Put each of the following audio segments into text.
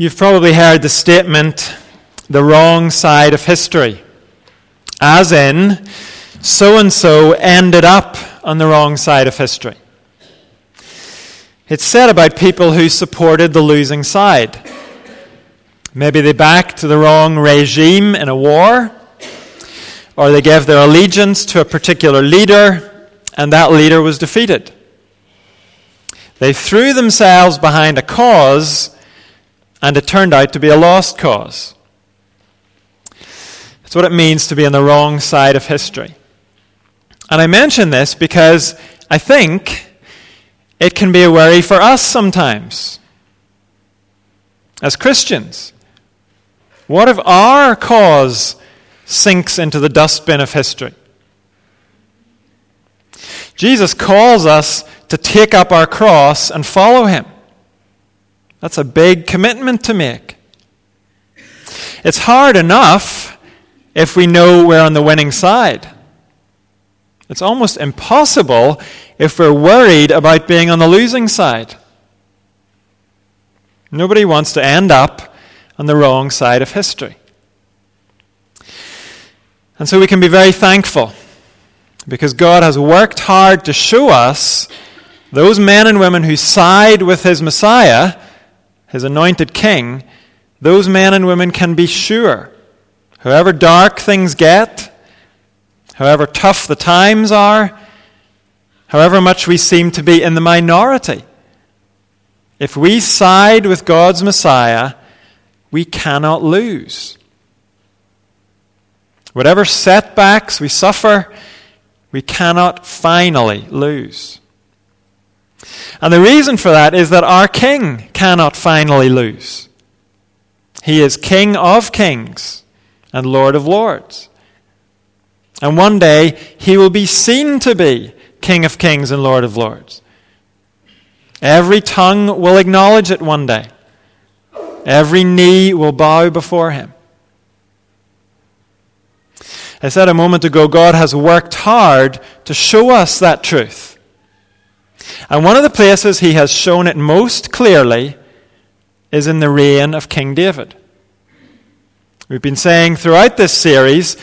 You've probably heard the statement, the wrong side of history, as in, so and so ended up on the wrong side of history. It's said about people who supported the losing side. Maybe they backed the wrong regime in a war, or they gave their allegiance to a particular leader, and that leader was defeated. They threw themselves behind a cause, and it turned out to be a lost cause. That's what it means to be on the wrong side of history. And I mention this because I think it can be a worry for us sometimes as Christians. What if our cause sinks into the dustbin of history? Jesus calls us to take up our cross and follow him. That's a big commitment to make. It's hard enough if we know we're on the winning side. It's almost impossible if we're worried about being on the losing side. Nobody wants to end up on the wrong side of history. And so we can be very thankful because God has worked hard to show us those men and women who side with his Messiah, his anointed king, those men and women can be sure, however dark things get, however tough the times are, however much we seem to be in the minority, if we side with God's Messiah, we cannot lose. Whatever setbacks we suffer, we cannot finally lose. And the reason for that is that our King cannot finally lose. He is King of kings and Lord of lords. And one day he will be seen to be King of kings and Lord of lords. Every tongue will acknowledge it one day. Every knee will bow before him. I said a moment ago, God has worked hard to show us that truth. And one of the places he has shown it most clearly is in the reign of King David. We've been saying throughout this series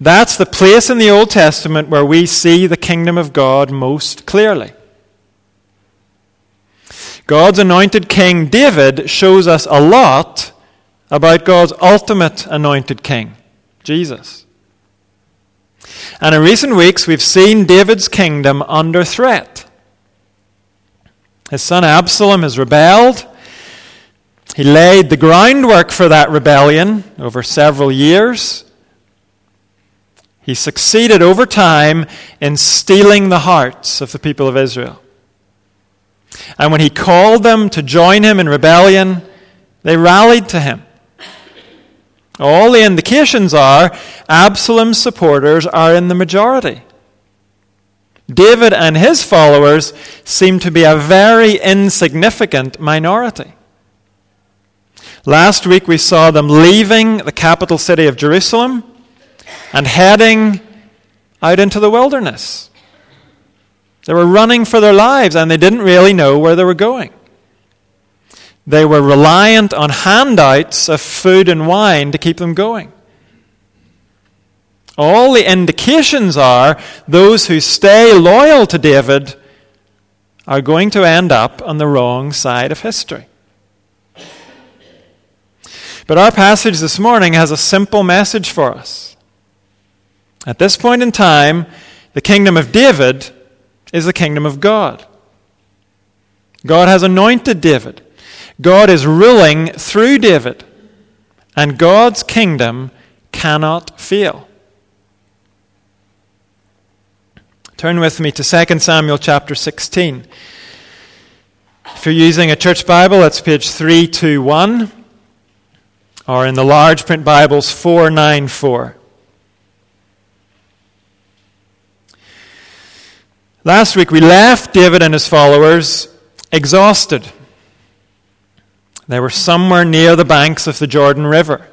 that's the place in the Old Testament where we see the kingdom of God most clearly. God's anointed king David shows us a lot about God's ultimate anointed king, Jesus. And in recent weeks, we've seen David's kingdom under threat. His son Absalom has rebelled. He laid the groundwork for that rebellion over several years. He succeeded over time in stealing the hearts of the people of Israel. And when he called them to join him in rebellion, they rallied to him. All the indications are Absalom's supporters are in the majority. David and his followers seem to be a very insignificant minority. Last week we saw them leaving the capital city of Jerusalem and heading out into the wilderness. They were running for their lives and they didn't really know where they were going. They were reliant on handouts of food and wine to keep them going. All the indications are those who stay loyal to David are going to end up on the wrong side of history. But our passage this morning has a simple message for us. At this point in time, the kingdom of David is the kingdom of God. God has anointed David. God is ruling through David. And God's kingdom cannot fail. Turn with me to 2 Samuel chapter 16. If you're using a church Bible, that's page 321, or in the large print Bibles, 494. Last week we left David and his followers exhausted. They were somewhere near the banks of the Jordan River.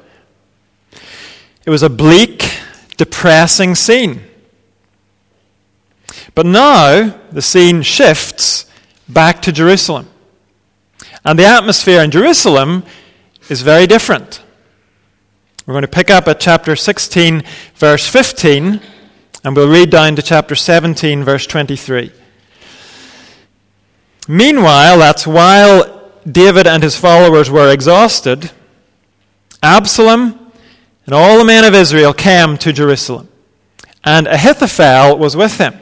It was a bleak, depressing scene. But now the scene shifts back to Jerusalem. And the atmosphere in Jerusalem is very different. We're going to pick up at chapter 16, verse 15, and we'll read down to chapter 17, verse 23. Meanwhile, that's while David and his followers were exhausted, Absalom and all the men of Israel came to Jerusalem, and Ahithophel was with him.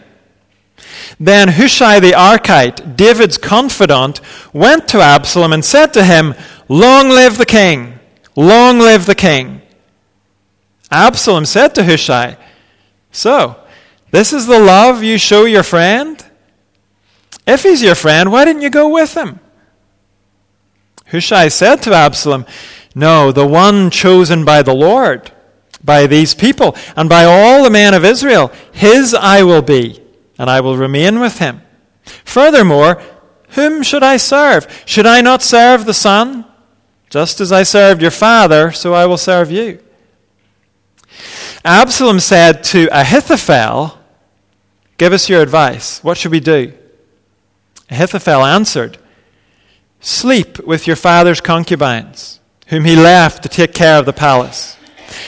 Then Hushai the Archite, David's confidant, went to Absalom and said to him, Long live the king! Long live the king! Absalom said to Hushai, So, this is the love you show your friend? If he's your friend, why didn't you go with him? Hushai said to Absalom, No, the one chosen by the Lord, by these people, and by all the men of Israel, his I will be, and I will remain with him. Furthermore, whom should I serve? Should I not serve the Son? Just as I served your father, so I will serve you. Absalom said to Ahithophel, Give us your advice. What should we do? Ahithophel answered, Sleep with your father's concubines, whom he left to take care of the palace.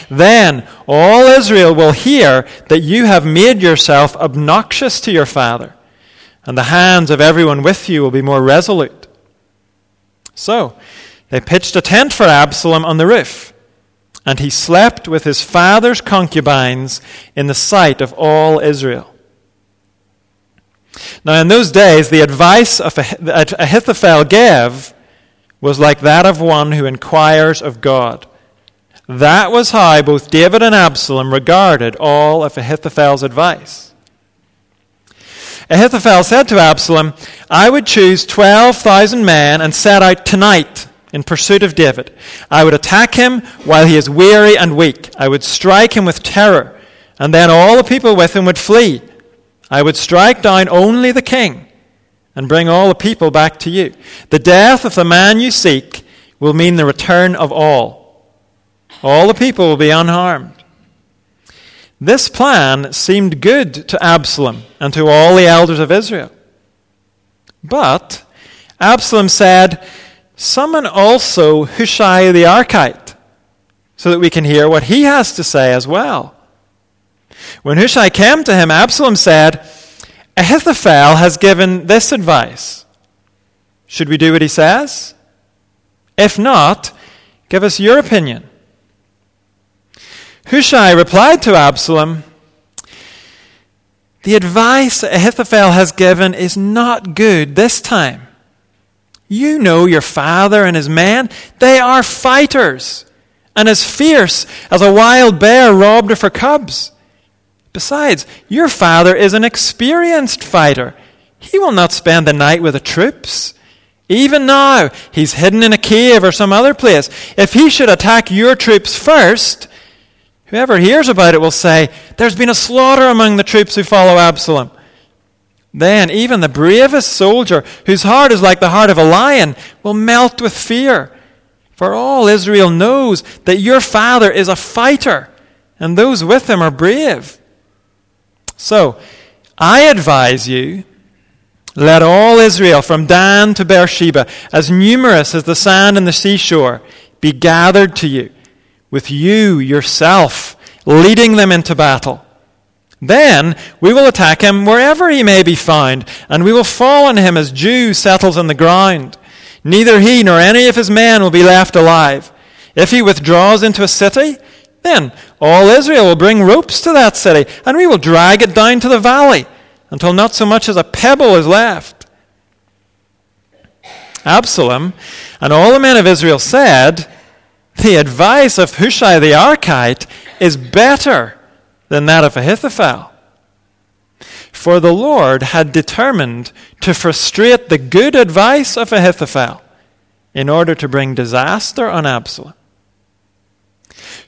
Then all Israel will hear that you have made yourself obnoxious to your father, and the hands of everyone with you will be more resolute. So they pitched a tent for Absalom on the roof, and he slept with his father's concubines in the sight of all Israel. Now, in those days, the advice of Ahithophel gave was like that of one who inquires of God. That was how both David and Absalom regarded all of Ahithophel's advice. Ahithophel said to Absalom, I would choose 12,000 men and set out tonight in pursuit of David. I would attack him while he is weary and weak. I would strike him with terror, and then all the people with him would flee. I would strike down only the king and bring all the people back to you. The death of the man you seek will mean the return of all. All the people will be unharmed. This plan seemed good to Absalom and to all the elders of Israel. But Absalom said, Summon also Hushai the Archite, so that we can hear what he has to say as well. When Hushai came to him, Absalom said, Ahithophel has given this advice. Should we do what he says? If not, give us your opinion. Hushai replied to Absalom, The advice Ahithophel has given is not good this time. You know your father and his men. They are fighters and as fierce as a wild bear robbed of her cubs. Besides, your father is an experienced fighter. He will not spend the night with the troops. Even now, he's hidden in a cave or some other place. If he should attack your troops first, whoever hears about it will say, There's been a slaughter among the troops who follow Absalom. Then even the bravest soldier, whose heart is like the heart of a lion, will melt with fear. For all Israel knows that your father is a fighter, and those with him are brave. So, I advise you let all Israel, from Dan to Beersheba, as numerous as the sand in the seashore, be gathered to you, with you yourself leading them into battle. Then we will attack him wherever he may be found, and we will fall on him as dew settles on the ground. Neither he nor any of his men will be left alive. If he withdraws into a city, then all Israel will bring ropes to that city, and we will drag it down to the valley until not so much as a pebble is left. Absalom and all the men of Israel said, The advice of Hushai the Archite is better than that of Ahithophel. For the Lord had determined to frustrate the good advice of Ahithophel in order to bring disaster on Absalom.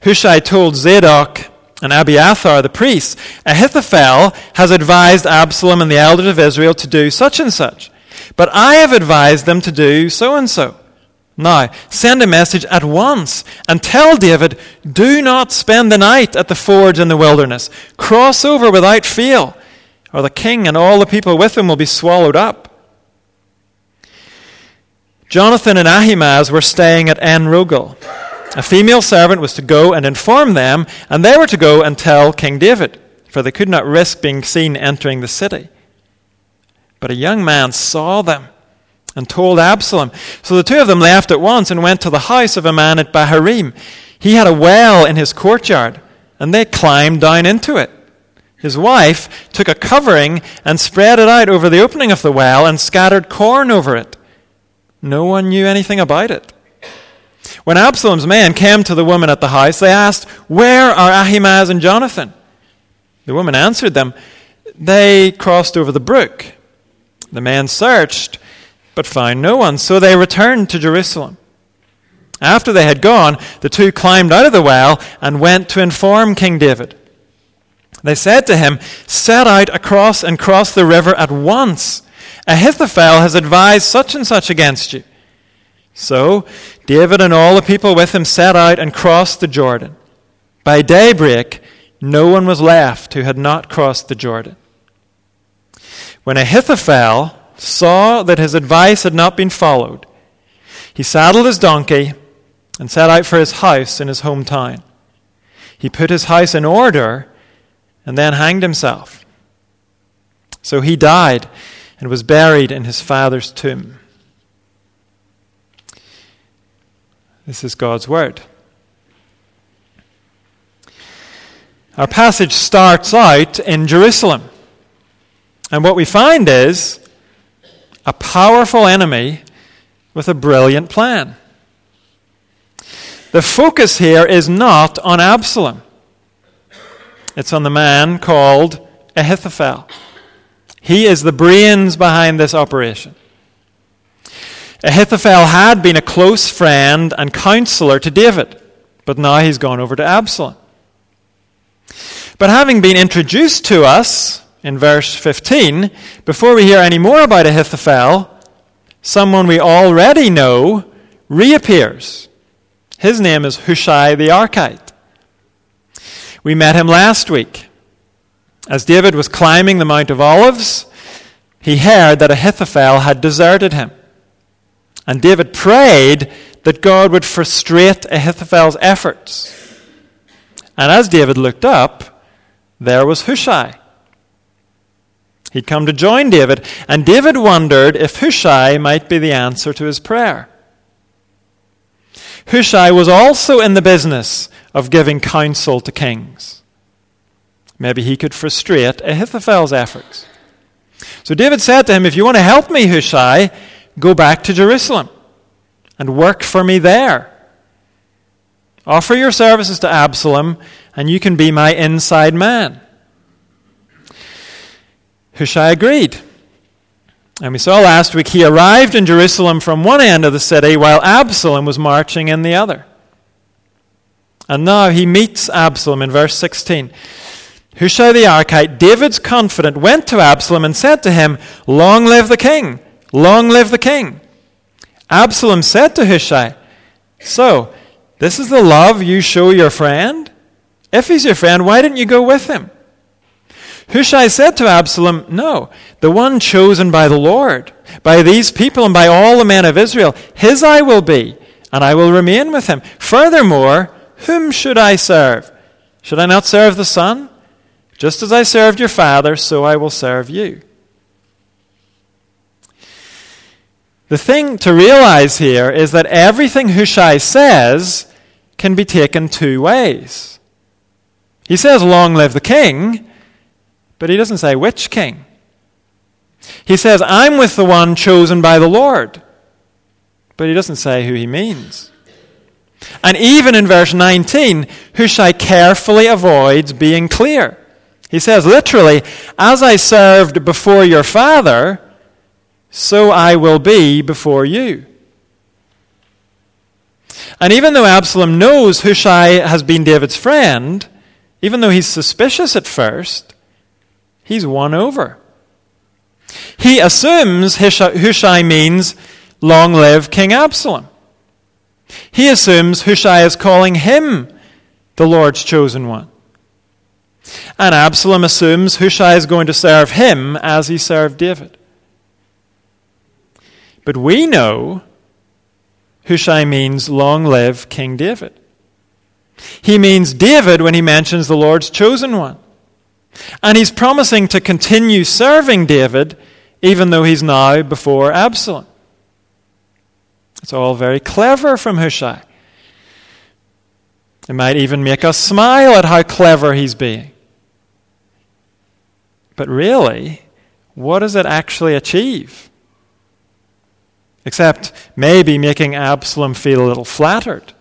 Hushai told Zadok and Abiathar the priests, Ahithophel has advised Absalom and the elders of Israel to do such and such, but I have advised them to do so and so. Now, send a message at once and tell David, do not spend the night at the forge in the wilderness. Cross over without fail, or the king and all the people with him will be swallowed up. Jonathan and Ahimaaz were staying at En Rogel. A female servant was to go and inform them, and they were to go and tell King David, for they could not risk being seen entering the city. But a young man saw them and told Absalom. So the two of them left at once and went to the house of a man at Bahurim. He had a well in his courtyard, and they climbed down into it. His wife took a covering and spread it out over the opening of the well and scattered corn over it. No one knew anything about it. When Absalom's men came to the woman at the house, they asked, Where are Ahimaaz and Jonathan? The woman answered them, They crossed over the brook. The men searched, but found no one, so they returned to Jerusalem. After they had gone, the two climbed out of the well and went to inform King David. They said to him, Set out across and cross the river at once. Ahithophel has advised such and such against you. So David and all the people with him set out and crossed the Jordan. By daybreak, no one was left who had not crossed the Jordan. When Ahithophel saw that his advice had not been followed, he saddled his donkey and set out for his house in his hometown. He put his house in order and then hanged himself. So he died and was buried in his father's tomb. This is God's word. Our passage starts out in Jerusalem. And what we find is a powerful enemy with a brilliant plan. The focus here is not on Absalom. It's on the man called Ahithophel. He is the brains behind this operation. Ahithophel had been a close friend and counselor to David, but now he's gone over to Absalom. But having been introduced to us in verse 15, before we hear any more about Ahithophel, someone we already know reappears. His name is Hushai the Archite. We met him last week. As David was climbing the Mount of Olives, he heard that Ahithophel had deserted him. And David prayed that God would frustrate Ahithophel's efforts. And as David looked up, there was Hushai. He'd come to join David, and David wondered if Hushai might be the answer to his prayer. Hushai was also in the business of giving counsel to kings. Maybe he could frustrate Ahithophel's efforts. So David said to him, If you want to help me, Hushai, go back to Jerusalem and work for me there. Offer your services to Absalom, and you can be my inside man. Hushai agreed. And we saw last week he arrived in Jerusalem from one end of the city while Absalom was marching in the other. And now he meets Absalom in verse 16. Hushai the Archite, David's confidant, went to Absalom and said to him, Long live the king! Long live the king! Absalom said to Hushai, So, this is the love you show your friend? If he's your friend, why didn't you go with him? Hushai said to Absalom, No, the one chosen by the Lord, by these people and by all the men of Israel, his I will be, and I will remain with him. Furthermore, whom should I serve? Should I not serve the Son? Just as I served your father, so I will serve you. The thing to realize here is that everything Hushai says can be taken two ways. He says, Long live the king, but he doesn't say which king. He says, I'm with the one chosen by the Lord, but he doesn't say who he means. And even in verse 19, Hushai carefully avoids being clear. He says literally, As I served before your father, so I will be before you. And even though Absalom knows Hushai has been David's friend, even though he's suspicious at first, he's won over. He assumes Hushai means, Long live King Absalom. He assumes Hushai is calling him the Lord's chosen one. And Absalom assumes Hushai is going to serve him as he served David. But we know Hushai means long live King David. He means David when he mentions the Lord's chosen one. And he's promising to continue serving David even though he's now before Absalom. It's all very clever from Hushai. It might even make us smile at how clever he's being. But really, what does it actually achieve? Except maybe making Absalom feel a little flattered.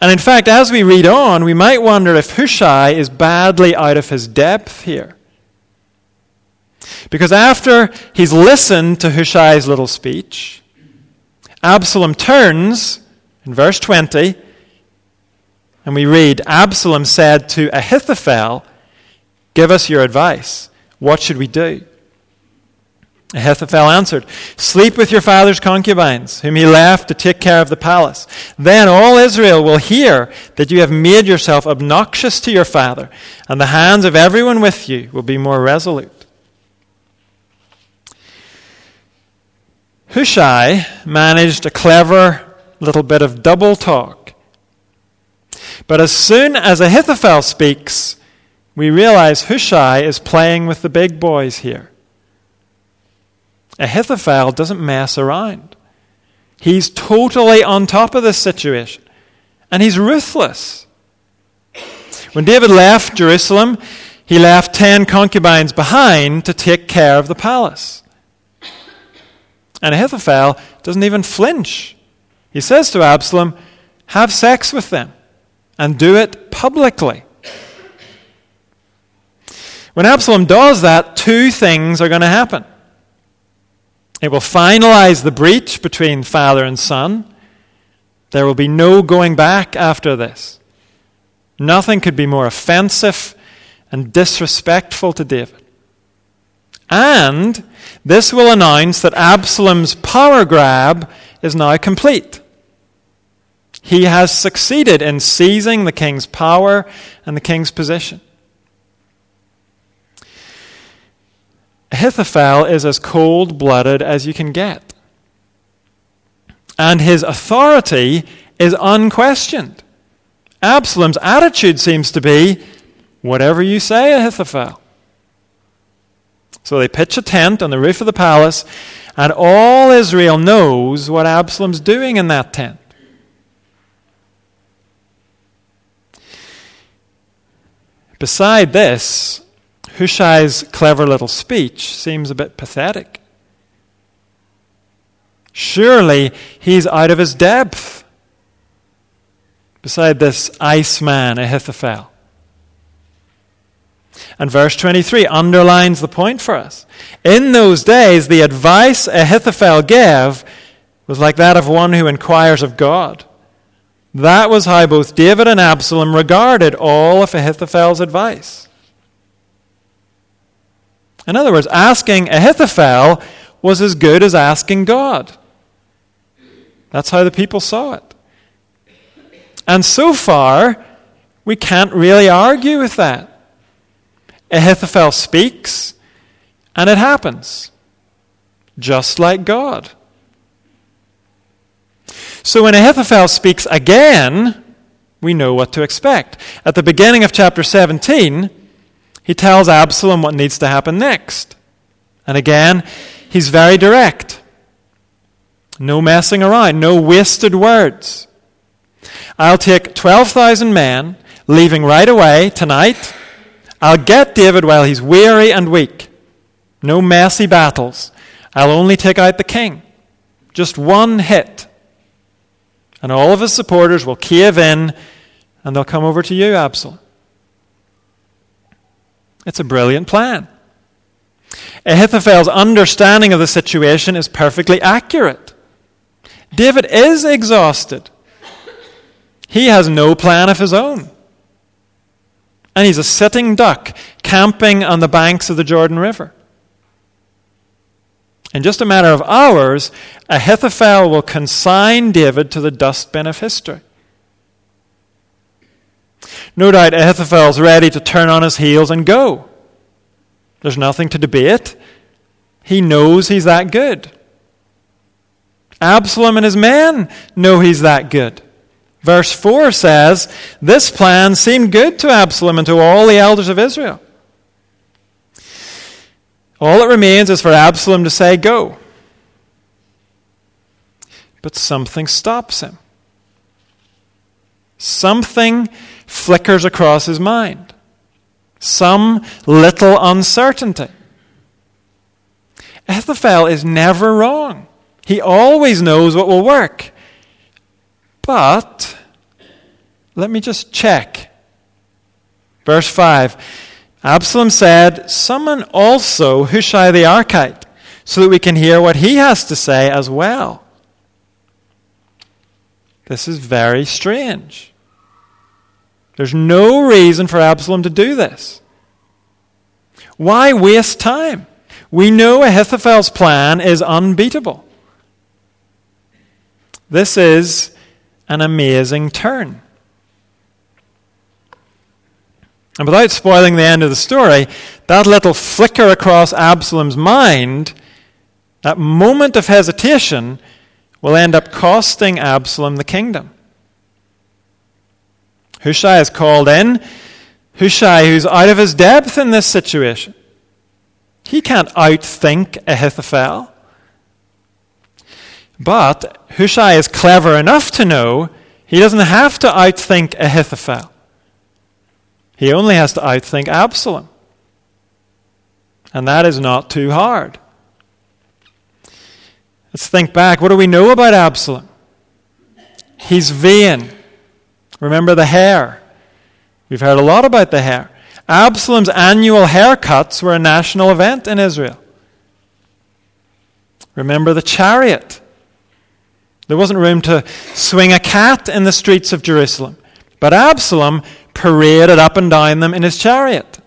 And in fact, as we read on, we might wonder if Hushai is badly out of his depth here. Because after he's listened to Hushai's little speech, Absalom turns in verse 20, and we read Absalom said to Ahithophel, Give us your advice. What should we do? Ahithophel answered, Sleep with your father's concubines, whom he left to take care of the palace. Then all Israel will hear that you have made yourself obnoxious to your father, and the hands of everyone with you will be more resolute. Hushai managed a clever little bit of double talk. But as soon as Ahithophel speaks, we realize Hushai is playing with the big boys here. Ahithophel doesn't mess around. He's totally on top of this situation. And he's ruthless. When David left Jerusalem, he left ten concubines behind to take care of the palace. And Ahithophel doesn't even flinch. He says to Absalom, Have sex with them and do it publicly. When Absalom does that, two things are going to happen. It will finalize the breach between father and son. There will be no going back after this. Nothing could be more offensive and disrespectful to David. And this will announce that Absalom's power grab is now complete. He has succeeded in seizing the king's power and the king's position. Ahithophel is as cold blooded as you can get. And his authority is unquestioned. Absalom's attitude seems to be whatever you say, Ahithophel. So they pitch a tent on the roof of the palace, and all Israel knows what Absalom's doing in that tent. Beside this, Hushai's clever little speech seems a bit pathetic. Surely he's out of his depth. Beside this iceman, Ahithophel. And verse 23 underlines the point for us. In those days, the advice Ahithophel gave was like that of one who inquires of God. That was how both David and Absalom regarded all of Ahithophel's advice. In other words, asking Ahithophel was as good as asking God. That's how the people saw it. And so far, we can't really argue with that. Ahithophel speaks, and it happens, just like God. So when Ahithophel speaks again, we know what to expect. At the beginning of chapter 17, he tells Absalom what needs to happen next. And again, he's very direct. No messing around, no wasted words. I'll take 12,000 men, leaving right away tonight. I'll get David while he's weary and weak. No messy battles. I'll only take out the king. Just one hit. And all of his supporters will cave in and they'll come over to you, Absalom. It's a brilliant plan. Ahithophel's understanding of the situation is perfectly accurate. David is exhausted. He has no plan of his own. And he's a sitting duck camping on the banks of the Jordan River. In just a matter of hours, Ahithophel will consign David to the dustbin of history. No doubt Ahithophel's ready to turn on his heels and go. There's nothing to debate. He knows he's that good. Absalom and his men know he's that good. Verse 4 says, This plan seemed good to Absalom and to all the elders of Israel. All that remains is for Absalom to say, Go. But something stops him. Something flickers across his mind. Some little uncertainty. Ahithophel is never wrong. He always knows what will work. But, let me just check. Verse 5 Absalom said, Summon also Hushai the Archite, so that we can hear what he has to say as well. This is very strange. There's no reason for Absalom to do this. Why waste time? We know Ahithophel's plan is unbeatable. This is an amazing turn. And without spoiling the end of the story, that little flicker across Absalom's mind, that moment of hesitation, will end up costing Absalom the kingdom. Hushai is called in. Hushai, who's out of his depth in this situation. He can't outthink Ahithophel. But Hushai is clever enough to know he doesn't have to outthink Ahithophel. He only has to outthink Absalom. And that is not too hard. Let's think back. What do we know about Absalom? He's vain. Remember the hair. We've heard a lot about the hair. Absalom's annual haircuts were a national event in Israel. Remember the chariot. There wasn't room to swing a cat in the streets of Jerusalem. But Absalom paraded up and down them in his chariot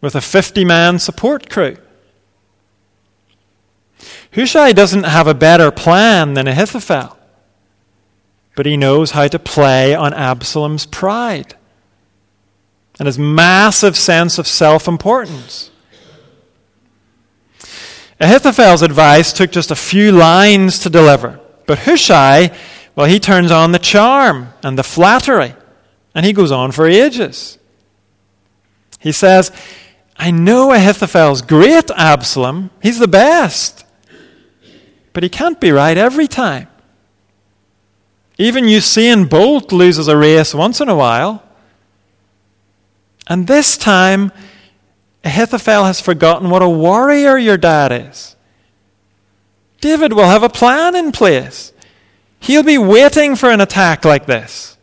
with a 50 man support crew. Hushai doesn't have a better plan than Ahithophel, but he knows how to play on Absalom's pride and his massive sense of self importance. Ahithophel's advice took just a few lines to deliver. But Hushai, well, he turns on the charm and the flattery, and he goes on for ages. He says, I know Ahithophel's great, Absalom. He's the best. But he can't be right every time. Even Usain Bolt loses a race once in a while. And this time, Ahithophel has forgotten what a warrior your dad is. David will have a plan in place. He'll be waiting for an attack like this.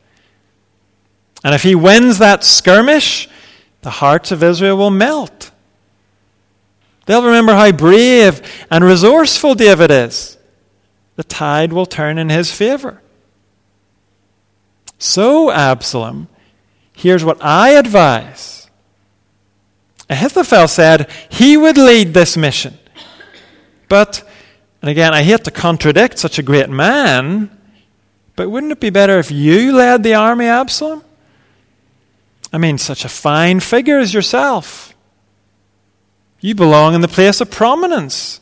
And if he wins that skirmish, the hearts of Israel will melt. They'll remember how brave and resourceful David is. The tide will turn in his favor. So, Absalom, here's what I advise. Ahithophel said he would lead this mission. But and again, I hate to contradict such a great man, but wouldn't it be better if you led the army, Absalom? I mean, such a fine figure as yourself. You belong in the place of prominence.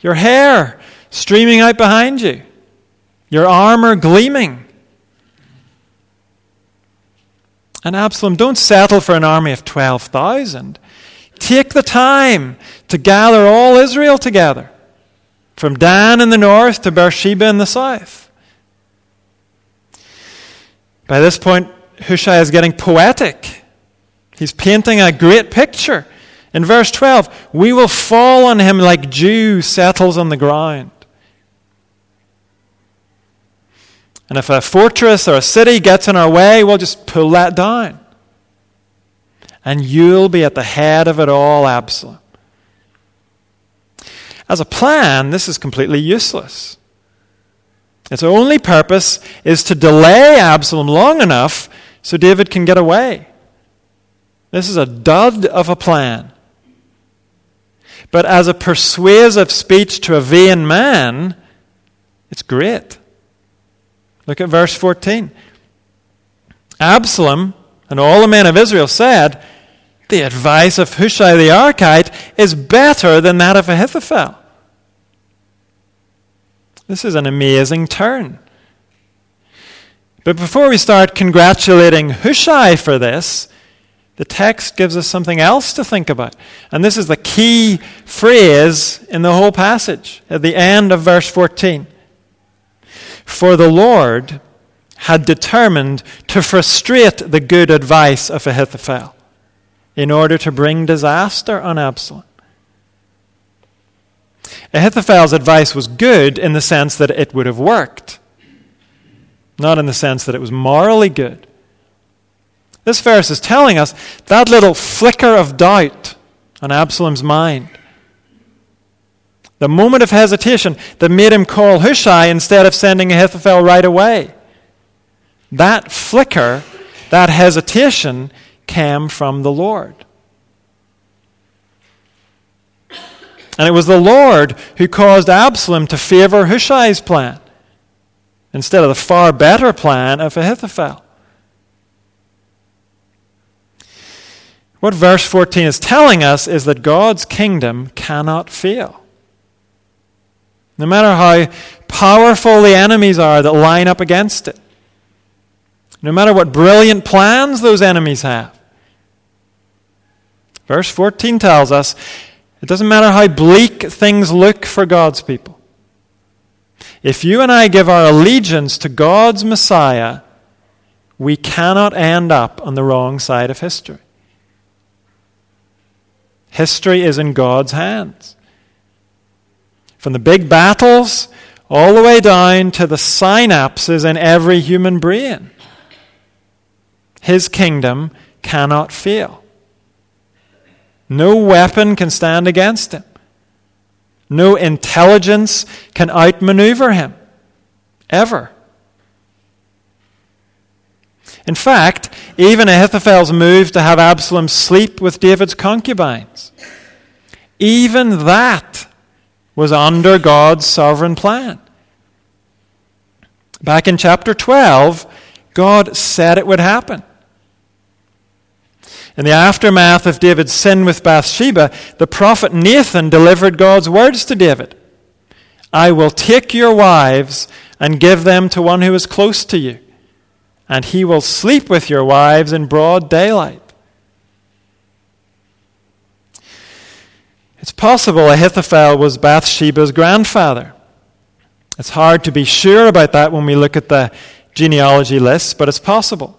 Your hair streaming out behind you, your armor gleaming. And Absalom, don't settle for an army of 12,000. Take the time to gather all Israel together from Dan in the north to Beersheba in the south. By this point, Hushai is getting poetic. He's painting a great picture. In verse 12, we will fall on him like dew settles on the ground. And if a fortress or a city gets in our way, we'll just pull that down. And you'll be at the head of it all, Absalom. As a plan, this is completely useless. Its only purpose is to delay Absalom long enough so David can get away. This is a dud of a plan. But as a persuasive speech to a vain man, it's great. Look at verse 14. Absalom and all the men of Israel said, The advice of Hushai the Archite is better than that of Ahithophel. This is an amazing turn. But before we start congratulating Hushai for this, the text gives us something else to think about. And this is the key phrase in the whole passage at the end of verse 14. For the Lord had determined to frustrate the good advice of Ahithophel in order to bring disaster on Absalom. Ahithophel's advice was good in the sense that it would have worked, not in the sense that it was morally good. This verse is telling us that little flicker of doubt on Absalom's mind, the moment of hesitation that made him call Hushai instead of sending Ahithophel right away, that flicker, that hesitation, came from the Lord. And it was the Lord who caused Absalom to favor Hushai's plan instead of the far better plan of Ahithophel. What verse 14 is telling us is that God's kingdom cannot fail. No matter how powerful the enemies are that line up against it, no matter what brilliant plans those enemies have. Verse 14 tells us it doesn't matter how bleak things look for God's people. If you and I give our allegiance to God's Messiah, we cannot end up on the wrong side of history. History is in God's hands. From the big battles all the way down to the synapses in every human brain. His kingdom cannot fail. No weapon can stand against him. No intelligence can outmaneuver him. Ever. In fact, even Ahithophel's move to have Absalom sleep with David's concubines, even that was under God's sovereign plan. Back in chapter 12, God said it would happen. In the aftermath of David's sin with Bathsheba, the prophet Nathan delivered God's words to David I will take your wives and give them to one who is close to you and he will sleep with your wives in broad daylight. It's possible Ahithophel was Bathsheba's grandfather. It's hard to be sure about that when we look at the genealogy lists, but it's possible.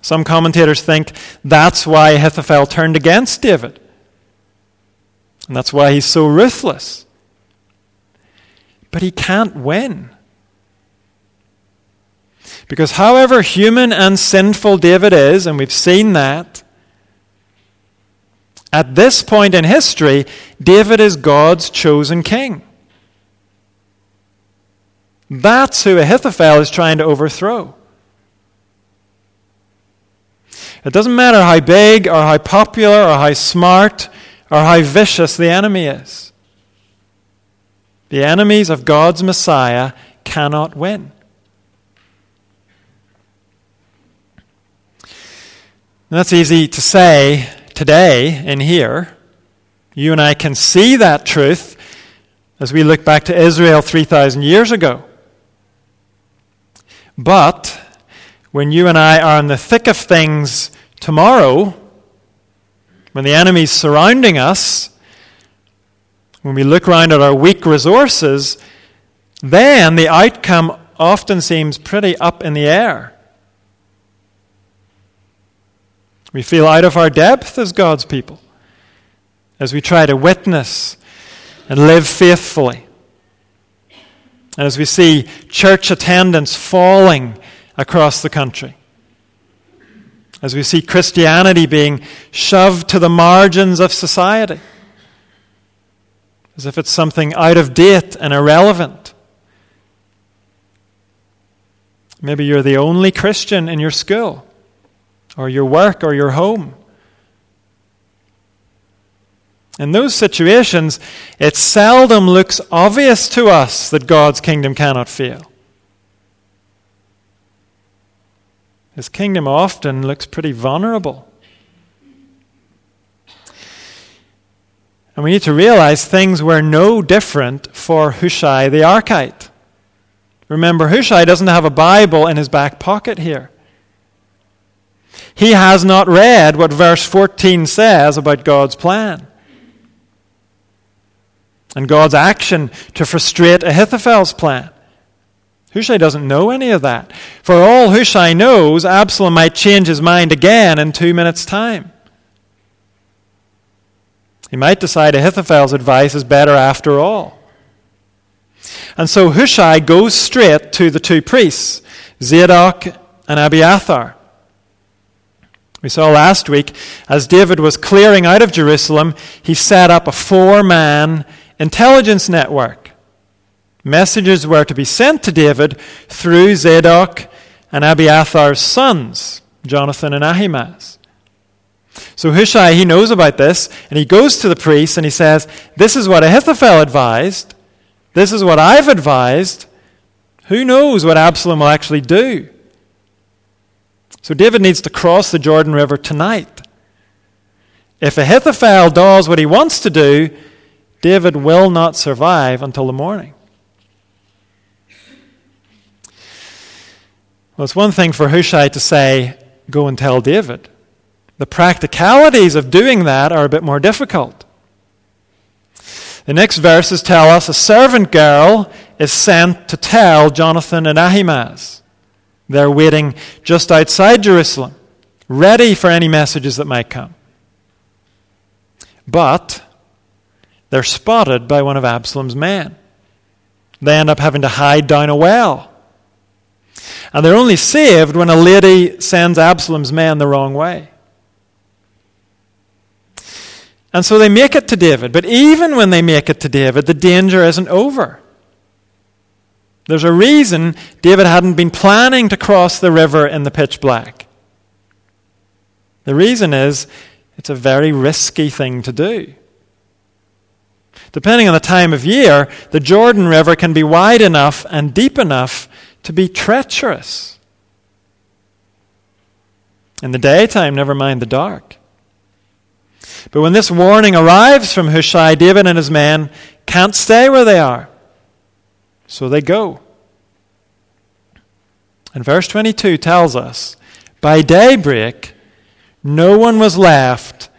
Some commentators think that's why Ahithophel turned against David. And that's why he's so ruthless. But he can't win. Because however human and sinful David is, and we've seen that, at this point in history, David is God's chosen king. That's who Ahithophel is trying to overthrow. It doesn't matter how big or how popular or how smart or how vicious the enemy is. The enemies of God's Messiah cannot win. And that's easy to say today in here. You and I can see that truth as we look back to Israel 3,000 years ago. But when you and I are in the thick of things tomorrow, when the enemy's surrounding us, when we look around at our weak resources, then the outcome often seems pretty up in the air. We feel out of our depth as God's people as we try to witness and live faithfully. And as we see church attendance falling across the country, as we see Christianity being shoved to the margins of society, as if it's something out of date and irrelevant. Maybe you're the only Christian in your school or your work or your home. In those situations, it seldom looks obvious to us that God's kingdom cannot fail. His kingdom often looks pretty vulnerable. And we need to realize things were no different for Hushai the Archite. Remember, Hushai doesn't have a Bible in his back pocket here. He has not read what verse 14 says about God's plan and God's action to frustrate Ahithophel's plan. Hushai doesn't know any of that. For all Hushai knows, Absalom might change his mind again in two minutes' time. He might decide Ahithophel's advice is better after all. And so Hushai goes straight to the two priests, Zadok and Abiathar. We saw last week, as David was clearing out of Jerusalem, he set up a four man intelligence network. Messages were to be sent to David through Zadok and Abiathar's sons, Jonathan and Ahimaaz. So Hushai, he knows about this, and he goes to the priest and he says, This is what Ahithophel advised. This is what I've advised. Who knows what Absalom will actually do? So David needs to cross the Jordan River tonight. If Ahithophel does what he wants to do, David will not survive until the morning. Well, it's one thing for Hushai to say, Go and tell David. The practicalities of doing that are a bit more difficult. The next verses tell us a servant girl is sent to tell Jonathan and Ahimaaz. They're waiting just outside Jerusalem, ready for any messages that might come. But they're spotted by one of Absalom's men. They end up having to hide down a well. And they're only saved when a lady sends Absalom's men the wrong way. And so they make it to David. But even when they make it to David, the danger isn't over. There's a reason David hadn't been planning to cross the river in the pitch black. The reason is it's a very risky thing to do. Depending on the time of year, the Jordan River can be wide enough and deep enough to be treacherous. In the daytime, never mind the dark. But when this warning arrives from Hushai, David and his men can't stay where they are. So they go. And verse 22 tells us by daybreak, no one was left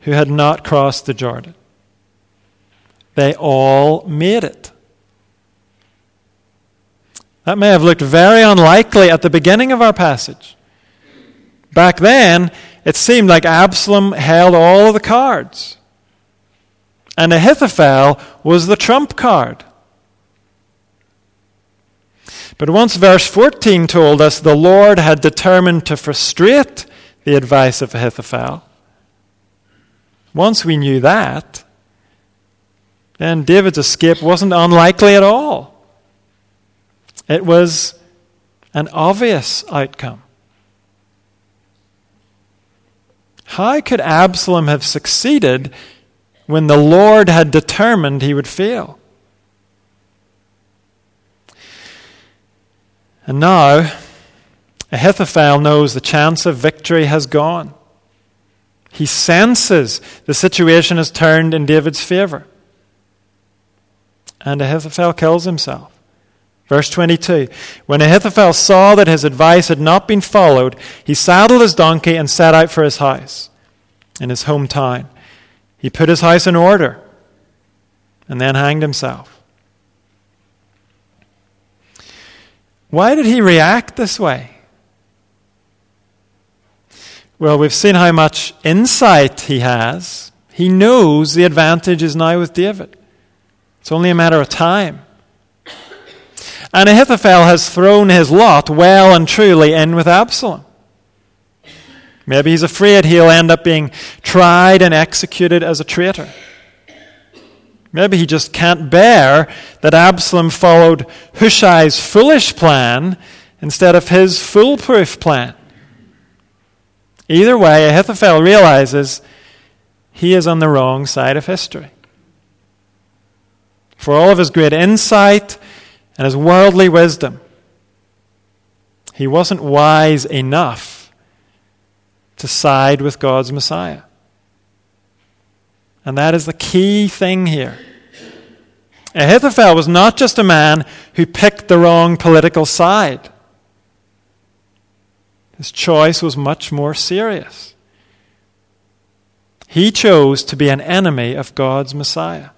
who had not crossed the Jordan. They all made it. That may have looked very unlikely at the beginning of our passage. Back then, it seemed like Absalom held all of the cards. And Ahithophel was the trump card. But once verse 14 told us the Lord had determined to frustrate the advice of Ahithophel, once we knew that, then David's escape wasn't unlikely at all. It was an obvious outcome. How could Absalom have succeeded when the Lord had determined he would fail? And now, Ahithophel knows the chance of victory has gone. He senses the situation has turned in David's favor. And Ahithophel kills himself. Verse 22 When Ahithophel saw that his advice had not been followed, he saddled his donkey and set out for his house in his hometown. He put his house in order and then hanged himself. Why did he react this way? Well, we've seen how much insight he has. He knows the advantage is now with David. It's only a matter of time. And Ahithophel has thrown his lot well and truly in with Absalom. Maybe he's afraid he'll end up being tried and executed as a traitor. Maybe he just can't bear that Absalom followed Hushai's foolish plan instead of his foolproof plan. Either way, Ahithophel realizes he is on the wrong side of history. For all of his great insight and his worldly wisdom. He wasn't wise enough to side with God's Messiah. And that is the key thing here. Ahithophel was not just a man who picked the wrong political side. His choice was much more serious. He chose to be an enemy of God's Messiah.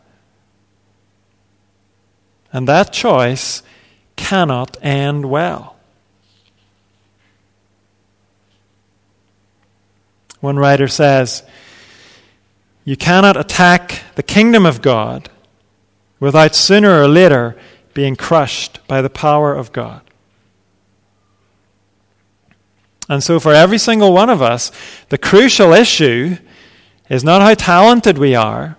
And that choice cannot end well. One writer says, You cannot attack the kingdom of God without sooner or later being crushed by the power of God. And so, for every single one of us, the crucial issue is not how talented we are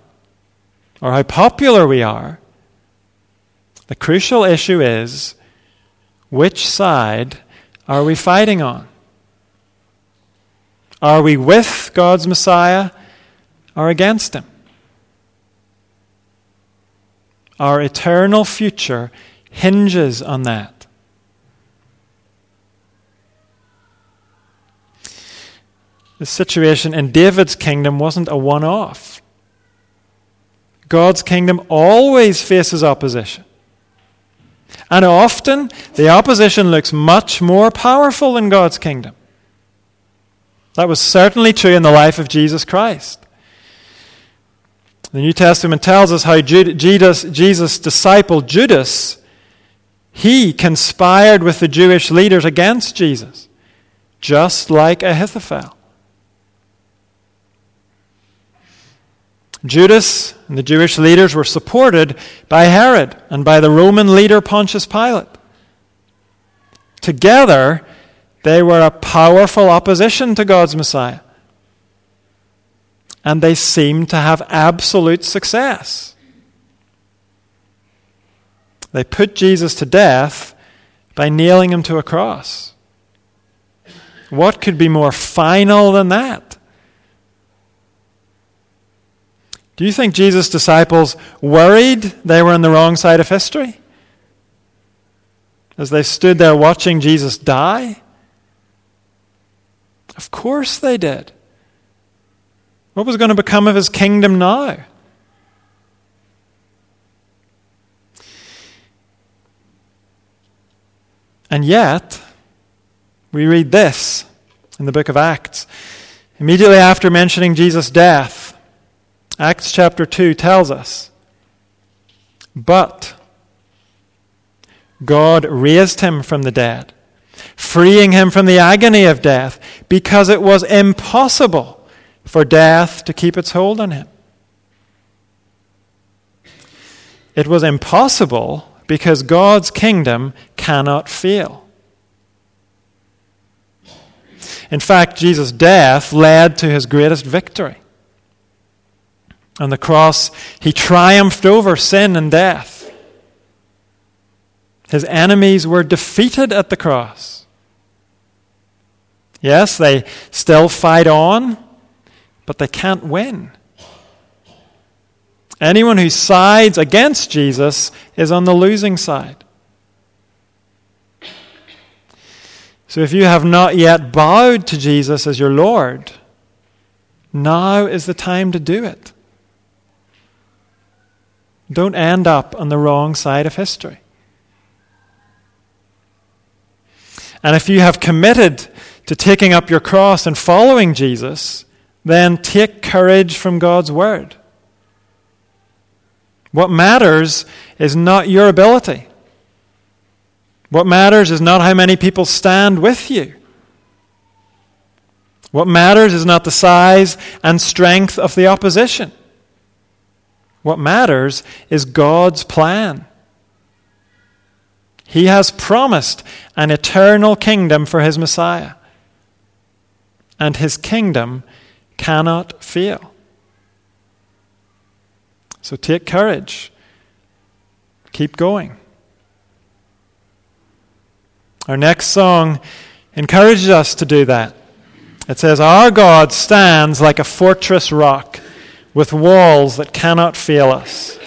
or how popular we are. The crucial issue is which side are we fighting on? Are we with God's Messiah or against him? Our eternal future hinges on that. The situation in David's kingdom wasn't a one off. God's kingdom always faces opposition. And often, the opposition looks much more powerful than God's kingdom. That was certainly true in the life of Jesus Christ. The New Testament tells us how Jesus, Jesus' disciple Judas, he conspired with the Jewish leaders against Jesus, just like Ahithophel. Judas and the Jewish leaders were supported by Herod and by the Roman leader Pontius Pilate. Together, they were a powerful opposition to God's Messiah. And they seem to have absolute success. They put Jesus to death by nailing him to a cross. What could be more final than that? Do you think Jesus' disciples worried they were on the wrong side of history? As they stood there watching Jesus die? Of course they did. What was going to become of his kingdom now? And yet, we read this in the book of Acts. Immediately after mentioning Jesus' death, Acts chapter 2 tells us, But God raised him from the dead, freeing him from the agony of death, because it was impossible for death to keep its hold on him. It was impossible because God's kingdom cannot fail. In fact, Jesus' death led to his greatest victory. On the cross, he triumphed over sin and death. His enemies were defeated at the cross. Yes, they still fight on, but they can't win. Anyone who sides against Jesus is on the losing side. So if you have not yet bowed to Jesus as your Lord, now is the time to do it. Don't end up on the wrong side of history. And if you have committed to taking up your cross and following Jesus, then take courage from God's Word. What matters is not your ability. What matters is not how many people stand with you. What matters is not the size and strength of the opposition. What matters is God's plan. He has promised an eternal kingdom for his Messiah. And his kingdom cannot fail. So take courage. Keep going. Our next song encourages us to do that. It says, Our God stands like a fortress rock with walls that cannot fail us.